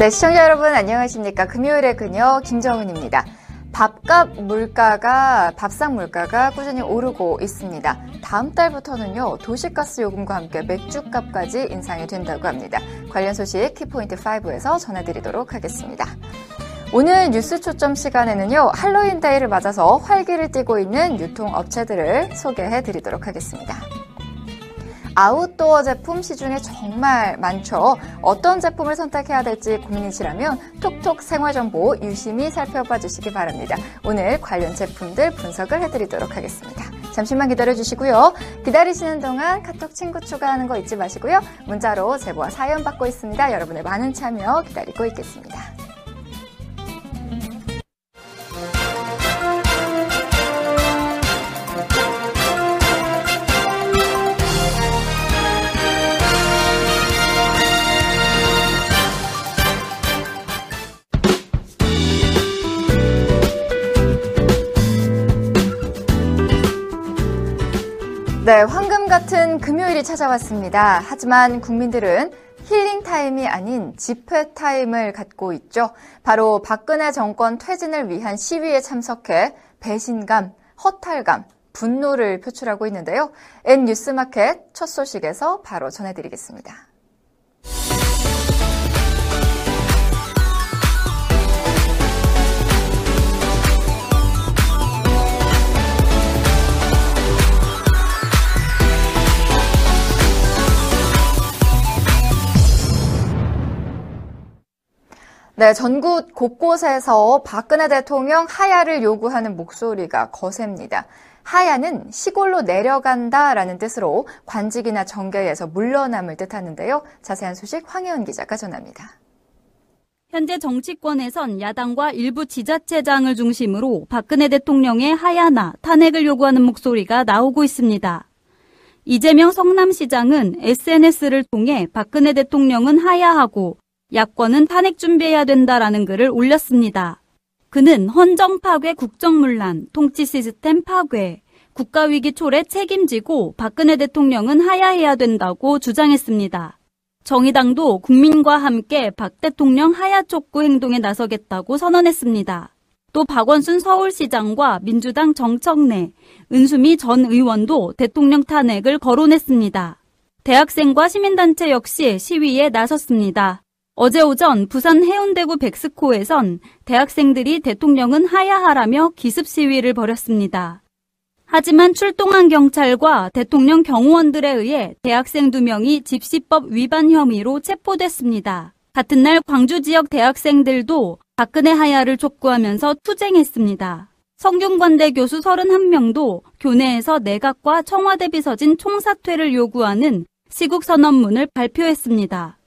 네, 시청자 여러분 안녕하십니까. 금요일의 그녀 김정은입니다. 밥값 물가가 밥상 물가가 꾸준히 오르고 있습니다. 다음 달부터는요 도시가스 요금과 함께 맥주값까지 인상이 된다고 합니다. 관련 소식 키포인트 5에서 전해드리도록 하겠습니다. 오늘 뉴스 초점 시간에는요 할로윈 데이를 맞아서 활기를 띠고 있는 유통업체들을 소개해 드리도록 하겠습니다. 아웃도어 제품 시중에 정말 많죠. 어떤 제품을 선택해야 될지 고민이시라면 톡톡 생활정보 유심히 살펴봐 주시기 바랍니다. 오늘 관련 제품들 분석을 해드리도록 하겠습니다. 잠시만 기다려 주시고요. 기다리시는 동안 카톡 친구 추가하는 거 잊지 마시고요. 문자로 제보와 사연 받고 있습니다. 여러분의 많은 참여 기다리고 있겠습니다. 네, 황금 같은 금요일이 찾아왔습니다. 하지만 국민들은 힐링 타임이 아닌 집회 타임을 갖고 있죠. 바로 박근혜 정권 퇴진을 위한 시위에 참석해 배신감, 허탈감, 분노를 표출하고 있는데요. N 뉴스마켓 첫 소식에서 바로 전해드리겠습니다. 네, 전국 곳곳에서 박근혜 대통령 하야를 요구하는 목소리가 거셉니다. 하야는 시골로 내려간다라는 뜻으로 관직이나 정계에서 물러남을 뜻하는데요. 자세한 소식 황혜원 기자가 전합니다. 현재 정치권에선 야당과 일부 지자체장을 중심으로 박근혜 대통령의 하야나 탄핵을 요구하는 목소리가 나오고 있습니다. 이재명 성남시장은 SNS를 통해 박근혜 대통령은 하야하고 야권은 탄핵 준비해야 된다라는 글을 올렸습니다. 그는 헌정 파괴 국정문란, 통치 시스템 파괴, 국가위기 초래 책임지고 박근혜 대통령은 하야해야 된다고 주장했습니다. 정의당도 국민과 함께 박 대통령 하야 촉구 행동에 나서겠다고 선언했습니다. 또 박원순 서울시장과 민주당 정청래, 은수미 전 의원도 대통령 탄핵을 거론했습니다. 대학생과 시민단체 역시 시위에 나섰습니다. 어제 오전 부산 해운대구 백스코에선 대학생들이 대통령은 하야하라며 기습 시위를 벌였습니다. 하지만 출동한 경찰과 대통령 경호원들에 의해 대학생 두 명이 집시법 위반 혐의로 체포됐습니다. 같은 날 광주 지역 대학생들도 박근혜 하야를 촉구하면서 투쟁했습니다. 성균관대 교수 31명도 교내에서 내각과 청와대 비서진 총사퇴를 요구하는 시국선언문을 발표했습니다.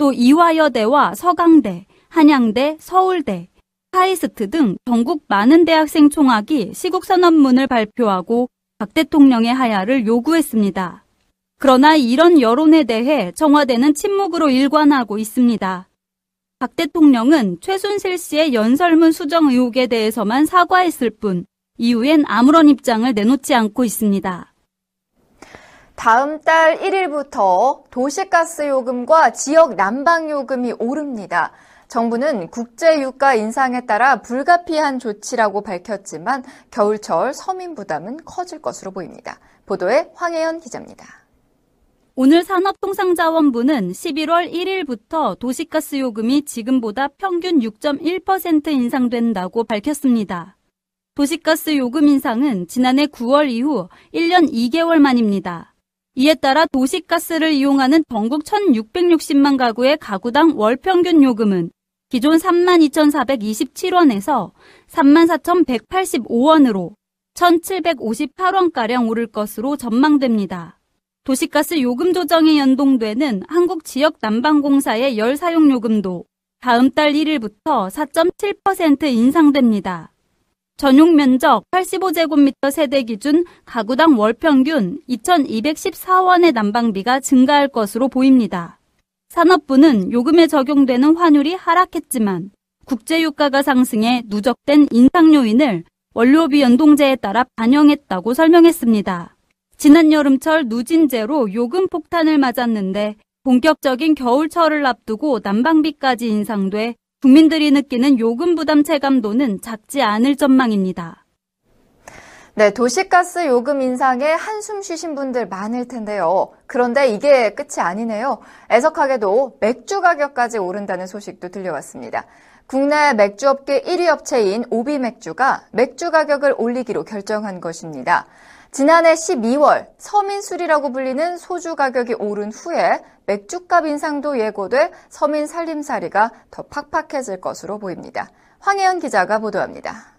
또 이화여대와 서강대, 한양대, 서울대, 카이스트 등 전국 많은 대학생 총학이 시국선언문을 발표하고 박 대통령의 하야를 요구했습니다. 그러나 이런 여론에 대해 청와대는 침묵으로 일관하고 있습니다. 박 대통령은 최순실 씨의 연설문 수정 의혹에 대해서만 사과했을 뿐 이후엔 아무런 입장을 내놓지 않고 있습니다. 다음 달 1일부터 도시가스 요금과 지역 난방 요금이 오릅니다. 정부는 국제 유가 인상에 따라 불가피한 조치라고 밝혔지만 겨울철 서민 부담은 커질 것으로 보입니다. 보도에 황혜연 기자입니다. 오늘 산업통상자원부는 11월 1일부터 도시가스 요금이 지금보다 평균 6.1% 인상된다고 밝혔습니다. 도시가스 요금 인상은 지난해 9월 이후 1년 2개월 만입니다. 이에 따라 도시가스를 이용하는 전국 1,660만 가구의 가구당 월 평균 요금은 기존 32,427원에서 34,185원으로 1,758원가량 오를 것으로 전망됩니다. 도시가스 요금 조정에 연동되는 한국 지역 난방공사의 열 사용 요금도 다음 달 1일부터 4.7% 인상됩니다. 전용 면적 85제곱미터 세대 기준 가구당 월 평균 2,214원의 난방비가 증가할 것으로 보입니다. 산업부는 요금에 적용되는 환율이 하락했지만 국제유가가 상승해 누적된 인상 요인을 원료비 연동제에 따라 반영했다고 설명했습니다. 지난 여름철 누진제로 요금 폭탄을 맞았는데 본격적인 겨울철을 앞두고 난방비까지 인상돼 국민들이 느끼는 요금 부담 체감도는 작지 않을 전망입니다. 네, 도시가스 요금 인상에 한숨 쉬신 분들 많을 텐데요. 그런데 이게 끝이 아니네요. 애석하게도 맥주 가격까지 오른다는 소식도 들려왔습니다. 국내 맥주업계 1위 업체인 오비맥주가 맥주 가격을 올리기로 결정한 것입니다. 지난해 12월 서민술이라고 불리는 소주 가격이 오른 후에 맥주값 인상도 예고돼 서민 살림살이가 더 팍팍해질 것으로 보입니다. 황혜연 기자가 보도합니다.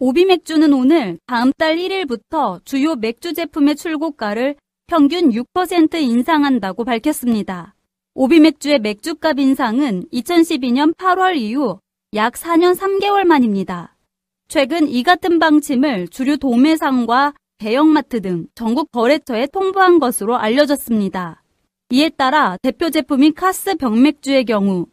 오비맥주는 오늘 다음 달 1일부터 주요 맥주 제품의 출고가를 평균 6% 인상한다고 밝혔습니다. 오비맥주의 맥주값 인상은 2012년 8월 이후 약 4년 3개월 만입니다. 최근 이 같은 방침을 주류 도매상과 대형마트 등 전국 거래처에 통보한 것으로 알려졌습니다. 이에 따라 대표 제품인 카스 병맥주의 경우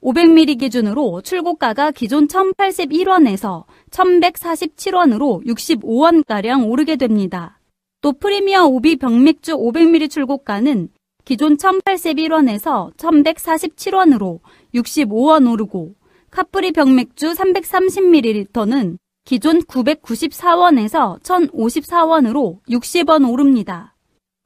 500ml 기준으로 출고가가 기존 1,081원에서 1,147원으로 65원가량 오르게 됩니다. 또 프리미어 오비 병맥주 500ml 출고가는 기존 1,081원에서 1,147원으로 65원 오르고 카프리 병맥주 330ml는 기존 994원에서 1,054원으로 60원 오릅니다.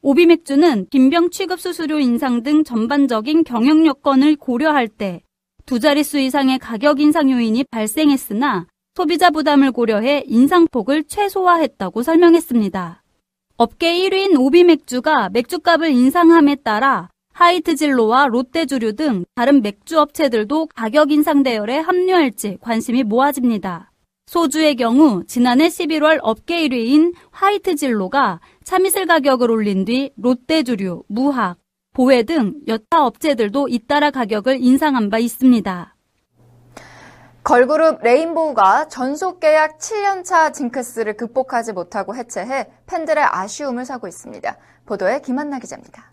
오비 맥주는 빈병 취급 수수료 인상 등 전반적인 경영 여건을 고려할 때 두 자릿수 이상의 가격 인상 요인이 발생했으나 소비자 부담을 고려해 인상폭을 최소화했다고 설명했습니다. 업계 1위인 오비맥주가 맥주값을 인상함에 따라 하이트진로와 롯데주류 등 다른 맥주 업체들도 가격 인상 대열에 합류할지 관심이 모아집니다. 소주의 경우 지난해 11월 업계 1위인 화이트진로가 참이슬 가격을 올린 뒤 롯데주류, 무학, 보혜 등 여타 업체들도 잇따라 가격을 인상한 바 있습니다. 걸그룹 레인보우가 전속 계약 7년차 징크스를 극복하지 못하고 해체해 팬들의 아쉬움을 사고 있습니다. 보도에 김한나 기자입니다.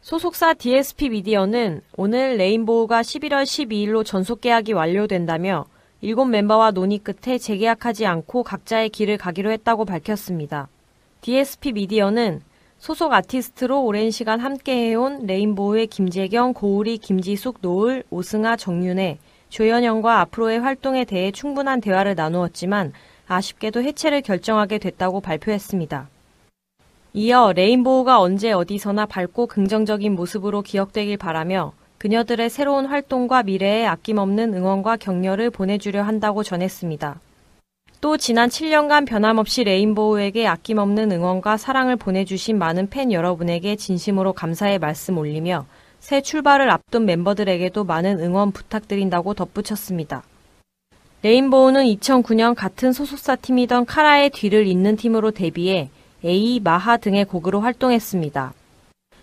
소속사 DSP 미디어는 오늘 레인보우가 11월 12일로 전속 계약이 완료된다며 7 멤버와 논의 끝에 재계약하지 않고 각자의 길을 가기로 했다고 밝혔습니다. DSP 미디어는 소속 아티스트로 오랜 시간 함께해온 레인보우의 김재경, 고우리, 김지숙, 노을, 오승아, 정윤혜, 조현영과 앞으로의 활동에 대해 충분한 대화를 나누었지만 아쉽게도 해체를 결정하게 됐다고 발표했습니다. 이어 레인보우가 언제 어디서나 밝고 긍정적인 모습으로 기억되길 바라며 그녀들의 새로운 활동과 미래에 아낌없는 응원과 격려를 보내주려 한다고 전했습니다. 또 지난 7년간 변함없이 레인보우에게 아낌없는 응원과 사랑을 보내주신 많은 팬 여러분에게 진심으로 감사의 말씀 올리며 새 출발을 앞둔 멤버들에게도 많은 응원 부탁드린다고 덧붙였습니다. 레인보우는 2009년 같은 소속사 팀이던 카라의 뒤를 잇는 팀으로 데뷔해 A, 마하 등의 곡으로 활동했습니다.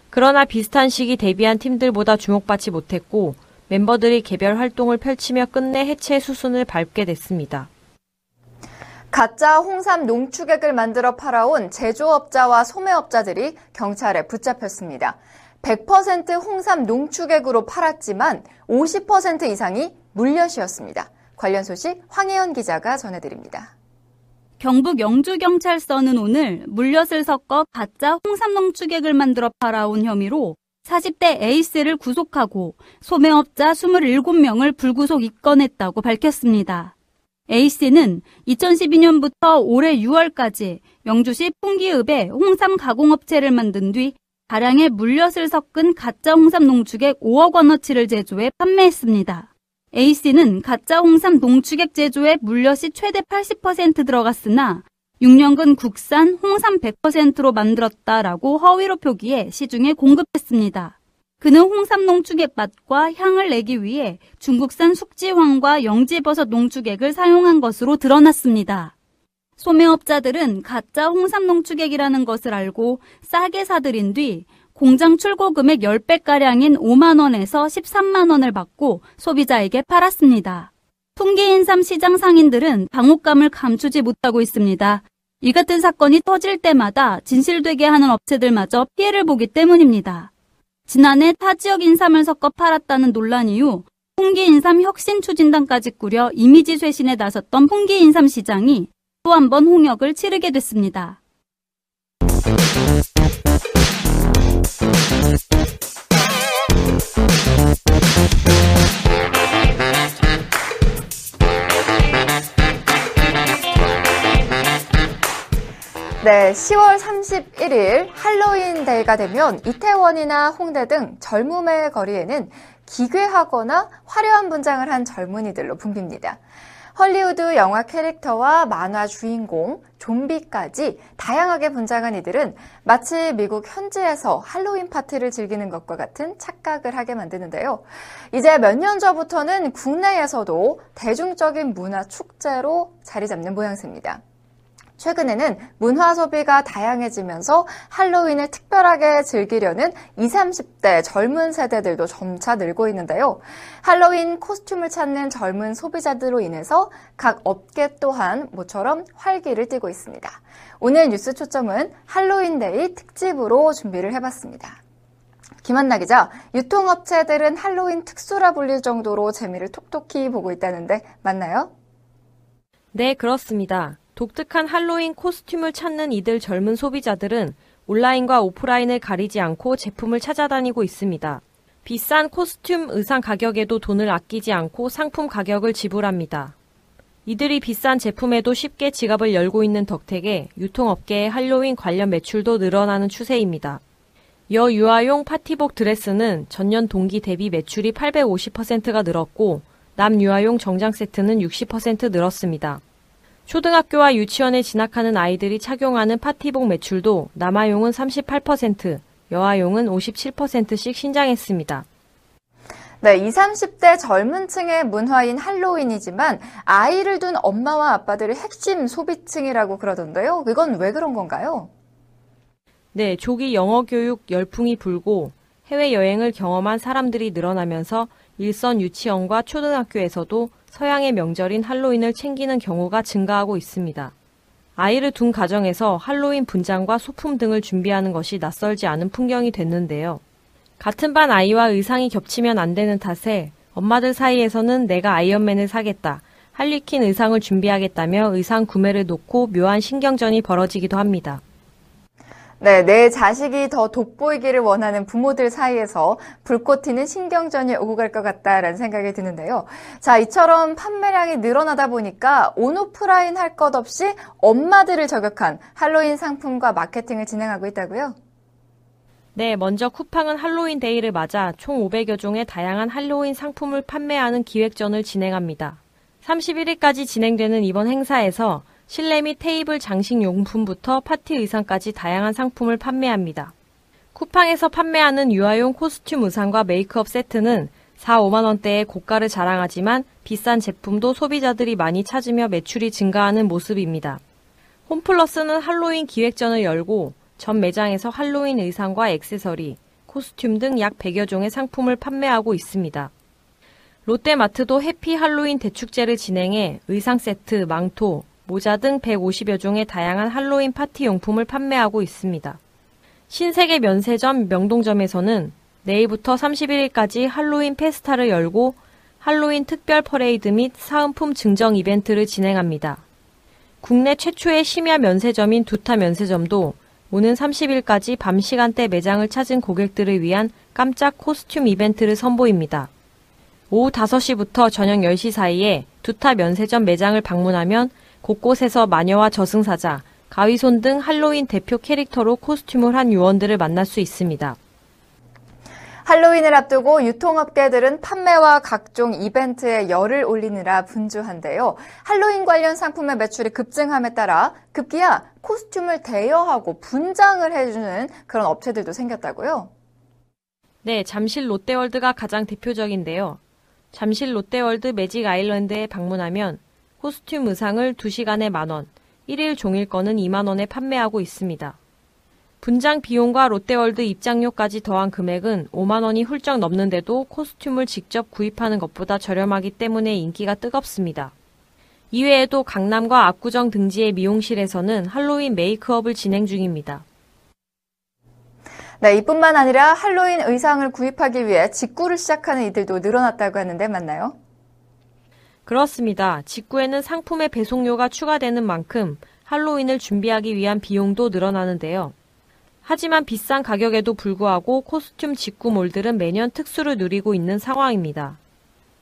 그러나 비슷한 시기 데뷔한 팀들보다 주목받지 못했고 멤버들이 개별 활동을 펼치며 끝내 해체 수순을 밟게 됐습니다. 가짜 홍삼 농축액을 만들어 팔아온 제조업자와 소매업자들이 경찰에 붙잡혔습니다. 100% 홍삼 농축액으로 팔았지만 50% 이상이 물엿이었습니다. 관련 소식 황혜연 기자가 전해드립니다. 경북 영주경찰서는 오늘 물엿을 섞어 가짜 홍삼 농축액을 만들어 팔아온 혐의로 40대 A씨를 구속하고 소매업자 27명을 불구속 입건했다고 밝혔습니다. A씨는 2012년부터 올해 6월까지 영주시 풍기읍에 홍삼 가공업체를 만든 뒤 다량의 물엿을 섞은 가짜 홍삼 농축액 5억 원어치를 제조해 판매했습니다. A씨는 가짜 홍삼 농축액 제조에 물엿이 최대 80% 들어갔으나 6년근 국산 홍삼 100%로 만들었다라고 허위로 표기해 시중에 공급했습니다. 그는 홍삼 농축액 맛과 향을 내기 위해 중국산 숙지황과 영지버섯 농축액을 사용한 것으로 드러났습니다. 소매업자들은 가짜 홍삼 농축액이라는 것을 알고 싸게 사들인 뒤 공장 출고 금액 10배가량인 5만원에서 13만원을 받고 소비자에게 팔았습니다. 풍기인삼 시장 상인들은 방옥감을 감추지 못하고 있습니다. 이 같은 사건이 터질 때마다 진실되게 하는 업체들마저 피해를 보기 때문입니다. 지난해 타 지역 인삼을 섞어 팔았다는 논란 이후 풍기인삼 혁신추진단까지 꾸려 이미지 쇄신에 나섰던 풍기인삼 시장이 또 한 번 홍역을 치르게 됐습니다. 네, 10월 31일 할로윈 데이가 되면 이태원이나 홍대 등 젊음의 거리에는 기괴하거나 화려한 분장을 한 젊은이들로 붐빕니다. 헐리우드 영화 캐릭터와 만화 주인공, 좀비까지 다양하게 분장한 이들은 마치 미국 현지에서 할로윈 파티를 즐기는 것과 같은 착각을 하게 만드는데요. 이제 몇 년 전부터는 국내에서도 대중적인 문화 축제로 자리 잡는 모양새입니다. 최근에는 문화 소비가 다양해지면서 할로윈을 특별하게 즐기려는 20, 30대 젊은 세대들도 점차 늘고 있는데요. 할로윈 코스튬을 찾는 젊은 소비자들로 인해서 각 업계 또한 모처럼 활기를 띠고 있습니다. 오늘 뉴스 초점은 할로윈데이 특집으로 준비를 해봤습니다. 김한나 기자, 유통업체들은 할로윈 특수라 불릴 정도로 재미를 톡톡히 보고 있다는데 맞나요? 네, 그렇습니다. 독특한 할로윈 코스튬을 찾는 이들 젊은 소비자들은 온라인과 오프라인을 가리지 않고 제품을 찾아다니고 있습니다. 비싼 코스튬 의상 가격에도 돈을 아끼지 않고 상품 가격을 지불합니다. 이들이 비싼 제품에도 쉽게 지갑을 열고 있는 덕택에 유통업계의 할로윈 관련 매출도 늘어나는 추세입니다. 여 유아용 파티복 드레스는 전년 동기 대비 매출이 850%가 늘었고 남 유아용 정장 세트는 60% 늘었습니다. 초등학교와 유치원에 진학하는 아이들이 착용하는 파티복 매출도 남아용은 38%, 여아용은 57%씩 신장했습니다. 네, 20, 30대 젊은 층의 문화인 할로윈이지만 아이를 둔 엄마와 아빠들이 핵심 소비층이라고 그러던데요. 이건 왜 그런 건가요? 네, 조기 영어 교육 열풍이 불고 해외여행을 경험한 사람들이 늘어나면서 일선 유치원과 초등학교에서도 서양의 명절인 할로윈을 챙기는 경우가 증가하고 있습니다. 아이를 둔 가정에서 할로윈 분장과 소품 등을 준비하는 것이 낯설지 않은 풍경이 됐는데요. 같은 반 아이와 의상이 겹치면 안 되는 탓에 엄마들 사이에서는 내가 아이언맨을 사겠다, 할리퀸 의상을 준비하겠다며 의상 구매를 놓고 묘한 신경전이 벌어지기도 합니다. 네, 내 자식이 더 돋보이기를 원하는 부모들 사이에서 불꽃 튀는 신경전이 오고 갈 것 같다라는 생각이 드는데요. 자, 이처럼 판매량이 늘어나다 보니까 온오프라인 할 것 없이 엄마들을 저격한 할로윈 상품과 마케팅을 진행하고 있다고요? 네, 먼저 쿠팡은 할로윈 데이를 맞아 총 500여 종의 다양한 할로윈 상품을 판매하는 기획전을 진행합니다. 31일까지 진행되는 이번 행사에서 실내 및 테이블 장식 용품부터 파티 의상까지 다양한 상품을 판매합니다. 쿠팡에서 판매하는 유아용 코스튬 의상과 메이크업 세트는 4, 5만 원대의 고가를 자랑하지만 비싼 제품도 소비자들이 많이 찾으며 매출이 증가하는 모습입니다. 홈플러스는 할로윈 기획전을 열고 전 매장에서 할로윈 의상과 액세서리, 코스튬 등 약 100여 종의 상품을 판매하고 있습니다. 롯데마트도 해피 할로윈 대축제를 진행해 의상 세트, 망토, 모자 등 150여 종의 다양한 할로윈 파티 용품을 판매하고 있습니다. 신세계 면세점 명동점에서는 내일부터 31일까지 할로윈 페스타를 열고 할로윈 특별 퍼레이드 및 사은품 증정 이벤트를 진행합니다. 국내 최초의 심야 면세점인 두타 면세점도 오는 30일까지 밤 시간대 매장을 찾은 고객들을 위한 깜짝 코스튬 이벤트를 선보입니다. 오후 5시부터 저녁 10시 사이에 두타 면세점 매장을 방문하면 곳곳에서 마녀와 저승사자, 가위손 등 할로윈 대표 캐릭터로 코스튬을 한 요원들을 만날 수 있습니다. 할로윈을 앞두고 유통업계들은 판매와 각종 이벤트에 열을 올리느라 분주한데요. 할로윈 관련 상품의 매출이 급증함에 따라 급기야 코스튬을 대여하고 분장을 해주는 그런 업체들도 생겼다고요? 네, 잠실 롯데월드가 가장 대표적인데요. 잠실 롯데월드 매직 아일랜드에 방문하면 코스튬 의상을 2시간에 만원, 1일 종일권은 2만원에 판매하고 있습니다. 분장 비용과 롯데월드 입장료까지 더한 금액은 5만원이 훌쩍 넘는데도 코스튬을 직접 구입하는 것보다 저렴하기 때문에 인기가 뜨겁습니다. 이외에도 강남과 압구정 등지의 미용실에서는 할로윈 메이크업을 진행 중입니다. 네, 이뿐만 아니라 할로윈 의상을 구입하기 위해 직구를 시작하는 이들도 늘어났다고 하는데 맞나요? 그렇습니다. 직구에는 상품의 배송료가 추가되는 만큼 할로윈을 준비하기 위한 비용도 늘어나는데요. 하지만 비싼 가격에도 불구하고 코스튬 직구 몰들은 매년 특수를 누리고 있는 상황입니다.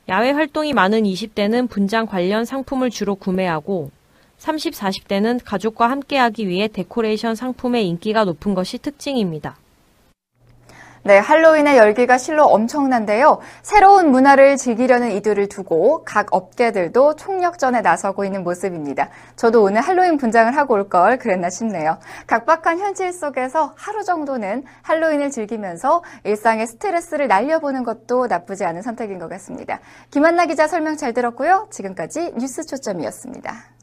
야외 활동이 많은 20대는 분장 관련 상품을 주로 구매하고 30, 40대는 가족과 함께하기 위해 데코레이션 상품의 인기가 높은 것이 특징입니다. 네, 할로윈의 열기가 실로 엄청난데요. 새로운 문화를 즐기려는 이들을 두고 각 업계들도 총력전에 나서고 있는 모습입니다. 저도 오늘 할로윈 분장을 하고 올 걸 그랬나 싶네요. 각박한 현실 속에서 하루 정도는 할로윈을 즐기면서 일상의 스트레스를 날려보는 것도 나쁘지 않은 선택인 것 같습니다. 김한나 기자 설명 잘 들었고요. 지금까지 뉴스 초점이었습니다.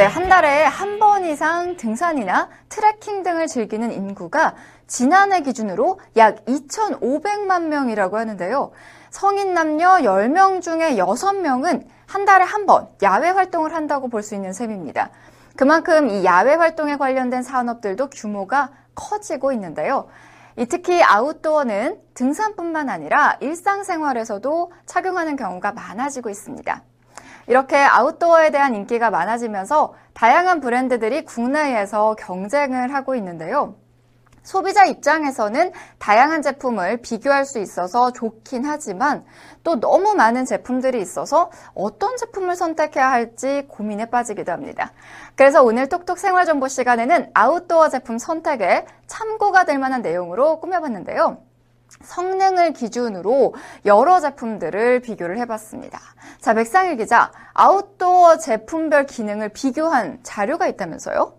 네, 한 달에 한 번 이상 등산이나 트레킹 등을 즐기는 인구가 지난해 기준으로 약 2,500만 명이라고 하는데요. 성인 남녀 10명 중에 6명은 한 달에 한 번 야외 활동을 한다고 볼 수 있는 셈입니다. 그만큼 이 야외 활동에 관련된 산업들도 규모가 커지고 있는데요. 특히 아웃도어는 등산뿐만 아니라 일상생활에서도 착용하는 경우가 많아지고 있습니다. 이렇게 아웃도어에 대한 인기가 많아지면서 다양한 브랜드들이 국내에서 경쟁을 하고 있는데요. 소비자 입장에서는 다양한 제품을 비교할 수 있어서 좋긴 하지만 또 너무 많은 제품들이 있어서 어떤 제품을 선택해야 할지 고민에 빠지기도 합니다. 그래서 오늘 톡톡 생활 정보 시간에는 아웃도어 제품 선택에 참고가 될 만한 내용으로 꾸며봤는데요. 성능을 기준으로 여러 제품들을 비교를 해봤습니다. 자, 맥상일 기자, 아웃도어 제품별 기능을 비교한 자료가 있다면서요?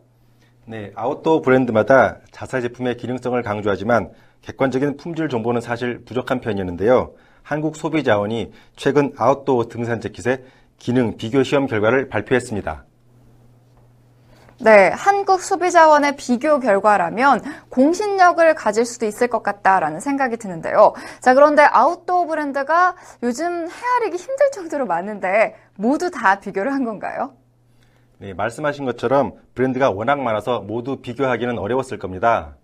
네, 아웃도어 브랜드마다 자사 제품의 기능성을 강조하지만 객관적인 품질 정보는 사실 부족한 편이었는데요. 한국소비자원이 최근 아웃도어 등산 재킷의 기능 비교 시험 결과를 발표했습니다. 네, 한국 소비자원의 비교 결과라면 공신력을 가질 수도 있을 것 같다라는 생각이 드는데요. 자, 그런데 아웃도어 브랜드가 요즘 헤아리기 힘들 정도로 많은데 모두 다 비교를 한 건가요? 네, 말씀하신 것처럼 브랜드가 워낙 많아서 모두 비교하기는 어려웠을 겁니다.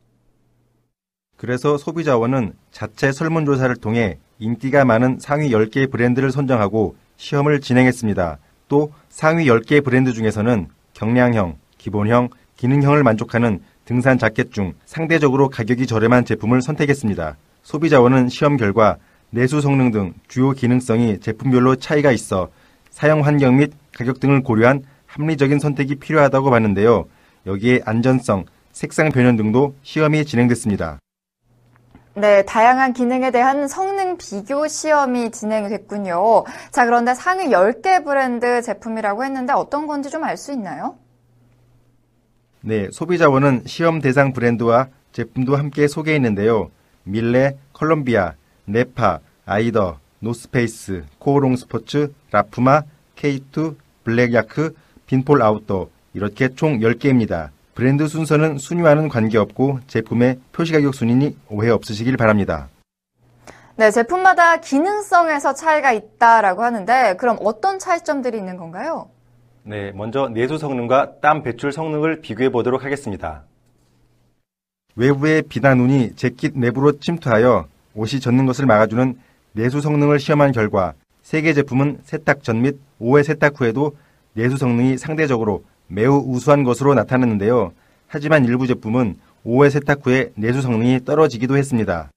그래서 소비자원은 자체 설문조사를 통해 인기가 많은 상위 10개 브랜드를 선정하고 시험을 진행했습니다. 또 상위 10개 브랜드 중에서는 경량형, 기본형, 기능형을 만족하는 등산 자켓 중 상대적으로 가격이 저렴한 제품을 선택했습니다. 소비자원은 시험 결과 내수 성능 등 주요 기능성이 제품별로 차이가 있어 사용 환경 및 가격 등을 고려한 합리적인 선택이 필요하다고 봤는데요. 여기에 안전성, 색상 변형 등도 시험이 진행됐습니다. 네, 다양한 기능에 대한 성능 비교 시험이 진행됐군요. 자, 그런데 상위 10개 브랜드 제품이라고 했는데 어떤 건지 좀 알 수 있나요? 네, 소비자원은 시험 대상 브랜드와 제품도 함께 소개했는데요. 밀레, 컬럼비아, 네파, 아이더, 노스페이스, 코오롱 스포츠, 라푸마, K2, 블랙야크, 빈폴 아웃도어 이렇게 총 10개입니다. 브랜드 순서는 순위와는 관계없고 제품의 표시가격 순위니 오해 없으시길 바랍니다. 네, 제품마다 기능성에서 차이가 있다라고 하는데 그럼 어떤 차이점들이 있는 건가요? 네, 먼저 내수 성능과 땀 배출 성능을 비교해 보도록 하겠습니다. 외부의 비나 눈이 재킷 내부로 침투하여 옷이 젖는 것을 막아주는 내수 성능을 시험한 결과 세 개 제품은 세탁 전 및 5회 세탁 후에도 내수 성능이 상대적으로 매우 우수한 것으로 나타났는데요. 하지만 일부 제품은 5회 세탁 후에 내수 성능이 떨어지기도 했습니다.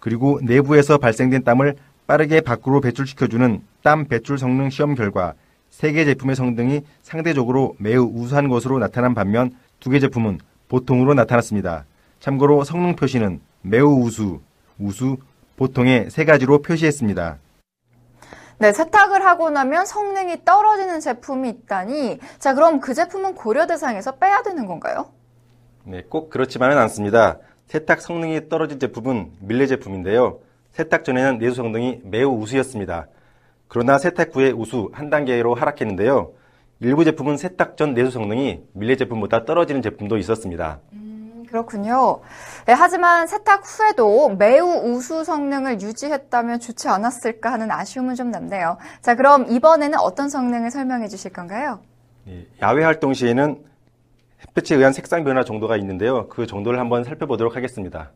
그리고 내부에서 발생된 땀을 빠르게 밖으로 배출시켜주는 땀 배출 성능 시험 결과 세개 제품의 성능이 상대적으로 매우 우수한 것으로 나타난 반면 두개 제품은 보통으로 나타났습니다. 참고로 성능 표시는 매우 우수, 우수, 보통의 세 가지로 표시했습니다. 네, 세탁을 하고 나면 성능이 떨어지는 제품이 있다니. 자, 그럼 그 제품은 고려 대상에서 빼야 되는 건가요? 네, 꼭 그렇지만은 않습니다. 세탁 성능이 떨어진 제품은 밀레 제품인데요. 세탁 전에는 내수 성능이 매우 우수였습니다. 그러나 세탁 후에 우수 한 단계로 하락했는데요. 일부 제품은 세탁 전 내수 성능이 밀레 제품보다 떨어지는 제품도 있었습니다. 음, 그렇군요. 네, 하지만 세탁 후에도 매우 우수 성능을 유지했다면 좋지 않았을까 하는 아쉬움은 좀 남네요. 자, 그럼 이번에는 어떤 성능을 설명해 주실 건가요? 예, 야외 활동 시에는 햇빛에 의한 색상 변화 정도가 있는데요. 그 정도를 한번 살펴보도록 하겠습니다.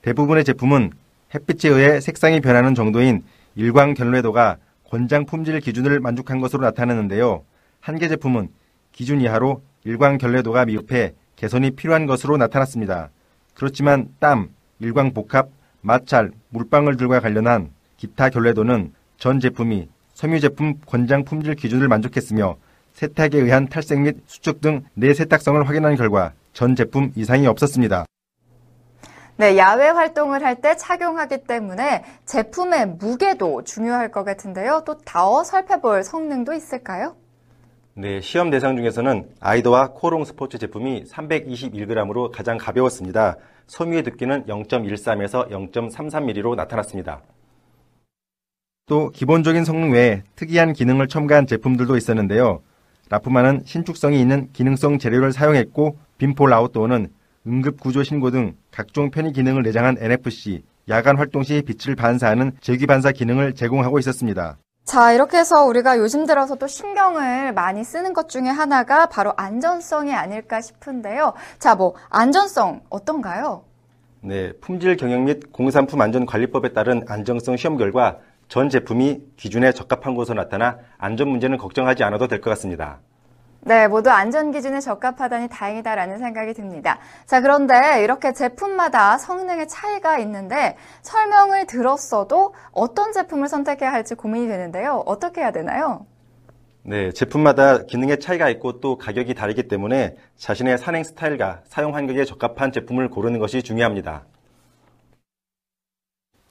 대부분의 제품은 햇빛에 의해 색상이 변하는 정도인 일광 결례도가 권장 품질 기준을 만족한 것으로 나타나는데요. 한 개 제품은 기준 이하로 일광 결례도가 미흡해 개선이 필요한 것으로 나타났습니다. 그렇지만 땀, 일광 복합, 마찰, 물방울들과 관련한 기타 결례도는 전 제품이 섬유 제품 권장 품질 기준을 만족했으며 세탁에 의한 탈색 및 수축 등 내세탁성을 확인한 결과 전 제품 이상이 없었습니다. 네, 야외 활동을 할 때 착용하기 때문에 제품의 무게도 중요할 것 같은데요. 또더 살펴볼 성능도 있을까요? 네, 시험 대상 중에서는 아이더와 코롱 스포츠 제품이 321g으로 가장 가벼웠습니다. 섬유의 두께는 0.13에서 0.33mm로 나타났습니다. 또 기본적인 성능 외에 특이한 기능을 첨가한 제품들도 있었는데요. 라프만은 신축성이 있는 기능성 재료를 사용했고 빈폴 아웃도어는 응급 구조 신고 등 각종 편의 기능을 내장한 NFC, 야간 활동 시 빛을 반사하는 제기 반사 기능을 제공하고 있었습니다. 자, 이렇게 해서 우리가 요즘 들어서 또 신경을 많이 쓰는 것 중에 하나가 바로 안전성이 아닐까 싶은데요. 자, 뭐 안전성 어떤가요? 네, 품질 경영 및 공산품 안전관리법에 따른 안정성 시험 결과 전 제품이 기준에 적합한 곳으로 나타나 안전 문제는 걱정하지 않아도 될 것 같습니다. 네, 모두 안전 기준에 적합하다니 다행이다라는 생각이 듭니다. 자, 그런데 이렇게 제품마다 성능의 차이가 있는데 설명을 들었어도 어떤 제품을 선택해야 할지 고민이 되는데요. 어떻게 해야 되나요? 네, 제품마다 기능의 차이가 있고 또 가격이 다르기 때문에 자신의 산행 스타일과 사용 환경에 적합한 제품을 고르는 것이 중요합니다.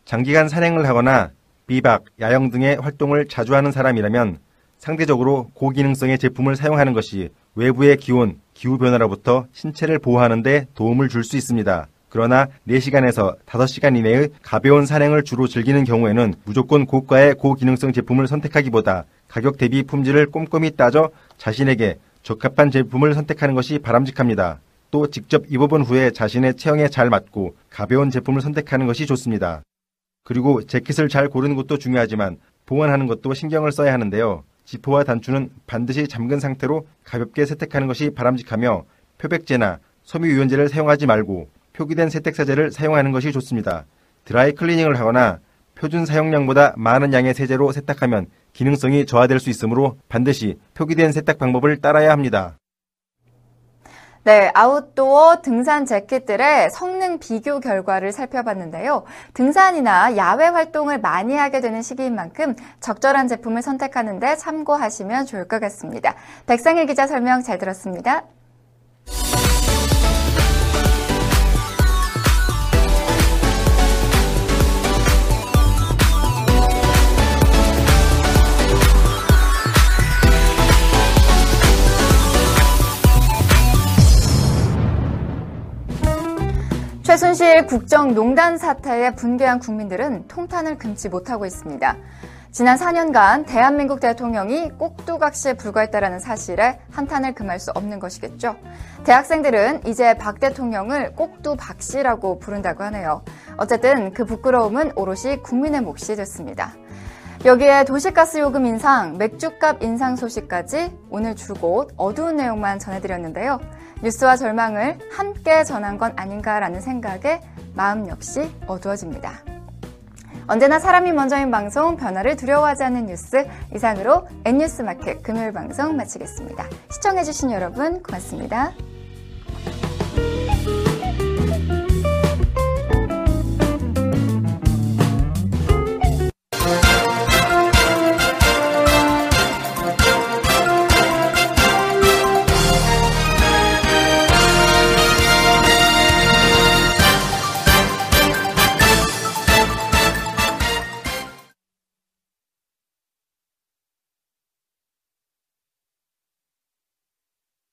장기간 산행을 하거나 비박, 야영 등의 활동을 자주 하는 사람이라면 상대적으로 고기능성의 제품을 사용하는 것이 외부의 기온, 기후 변화로부터 신체를 보호하는 데 도움을 줄 수 있습니다. 그러나 4시간에서 5시간 이내의 가벼운 산행을 주로 즐기는 경우에는 무조건 고가의 고기능성 제품을 선택하기보다 가격 대비 품질을 꼼꼼히 따져 자신에게 적합한 제품을 선택하는 것이 바람직합니다. 또 직접 입어본 후에 자신의 체형에 잘 맞고 가벼운 제품을 선택하는 것이 좋습니다. 그리고 재킷을 잘 고르는 것도 중요하지만 보관하는 것도 신경을 써야 하는데요. 지퍼와 단추는 반드시 잠근 상태로 가볍게 세탁하는 것이 바람직하며 표백제나 섬유유연제를 사용하지 말고 표기된 세탁세제를 사용하는 것이 좋습니다. 드라이 클리닝을 하거나 표준 사용량보다 많은 양의 세제로 세탁하면 기능성이 저하될 수 있으므로 반드시 표기된 세탁 방법을 따라야 합니다. 네, 아웃도어 등산 재킷들의 성능 비교 결과를 살펴봤는데요. 등산이나 야외 활동을 많이 하게 되는 시기인 만큼 적절한 제품을 선택하는데 참고하시면 좋을 것 같습니다. 백상일 기자 설명 잘 들었습니다. 최순실 국정농단 사태에 분개한 국민들은 통탄을 금치 못하고 있습니다. 지난 4년간 대한민국 대통령이 꼭두각시에 불과했다라는 사실에 한탄을 금할 수 없는 것이겠죠. 대학생들은 이제 박 대통령을 꼭두박시라고 부른다고 하네요. 어쨌든 그 부끄러움은 오롯이 국민의 몫이 됐습니다. 여기에 도시가스 요금 인상, 맥주값 인상 소식까지 오늘 줄곧 어두운 내용만 전해드렸는데요. 뉴스와 절망을 함께 전한 건 아닌가라는 생각에 마음 역시 어두워집니다. 언제나 사람이 먼저인 방송 변화를 두려워하지 않는 뉴스 이상으로 N뉴스마켓 금요일 방송 마치겠습니다. 시청해주신 여러분 고맙습니다.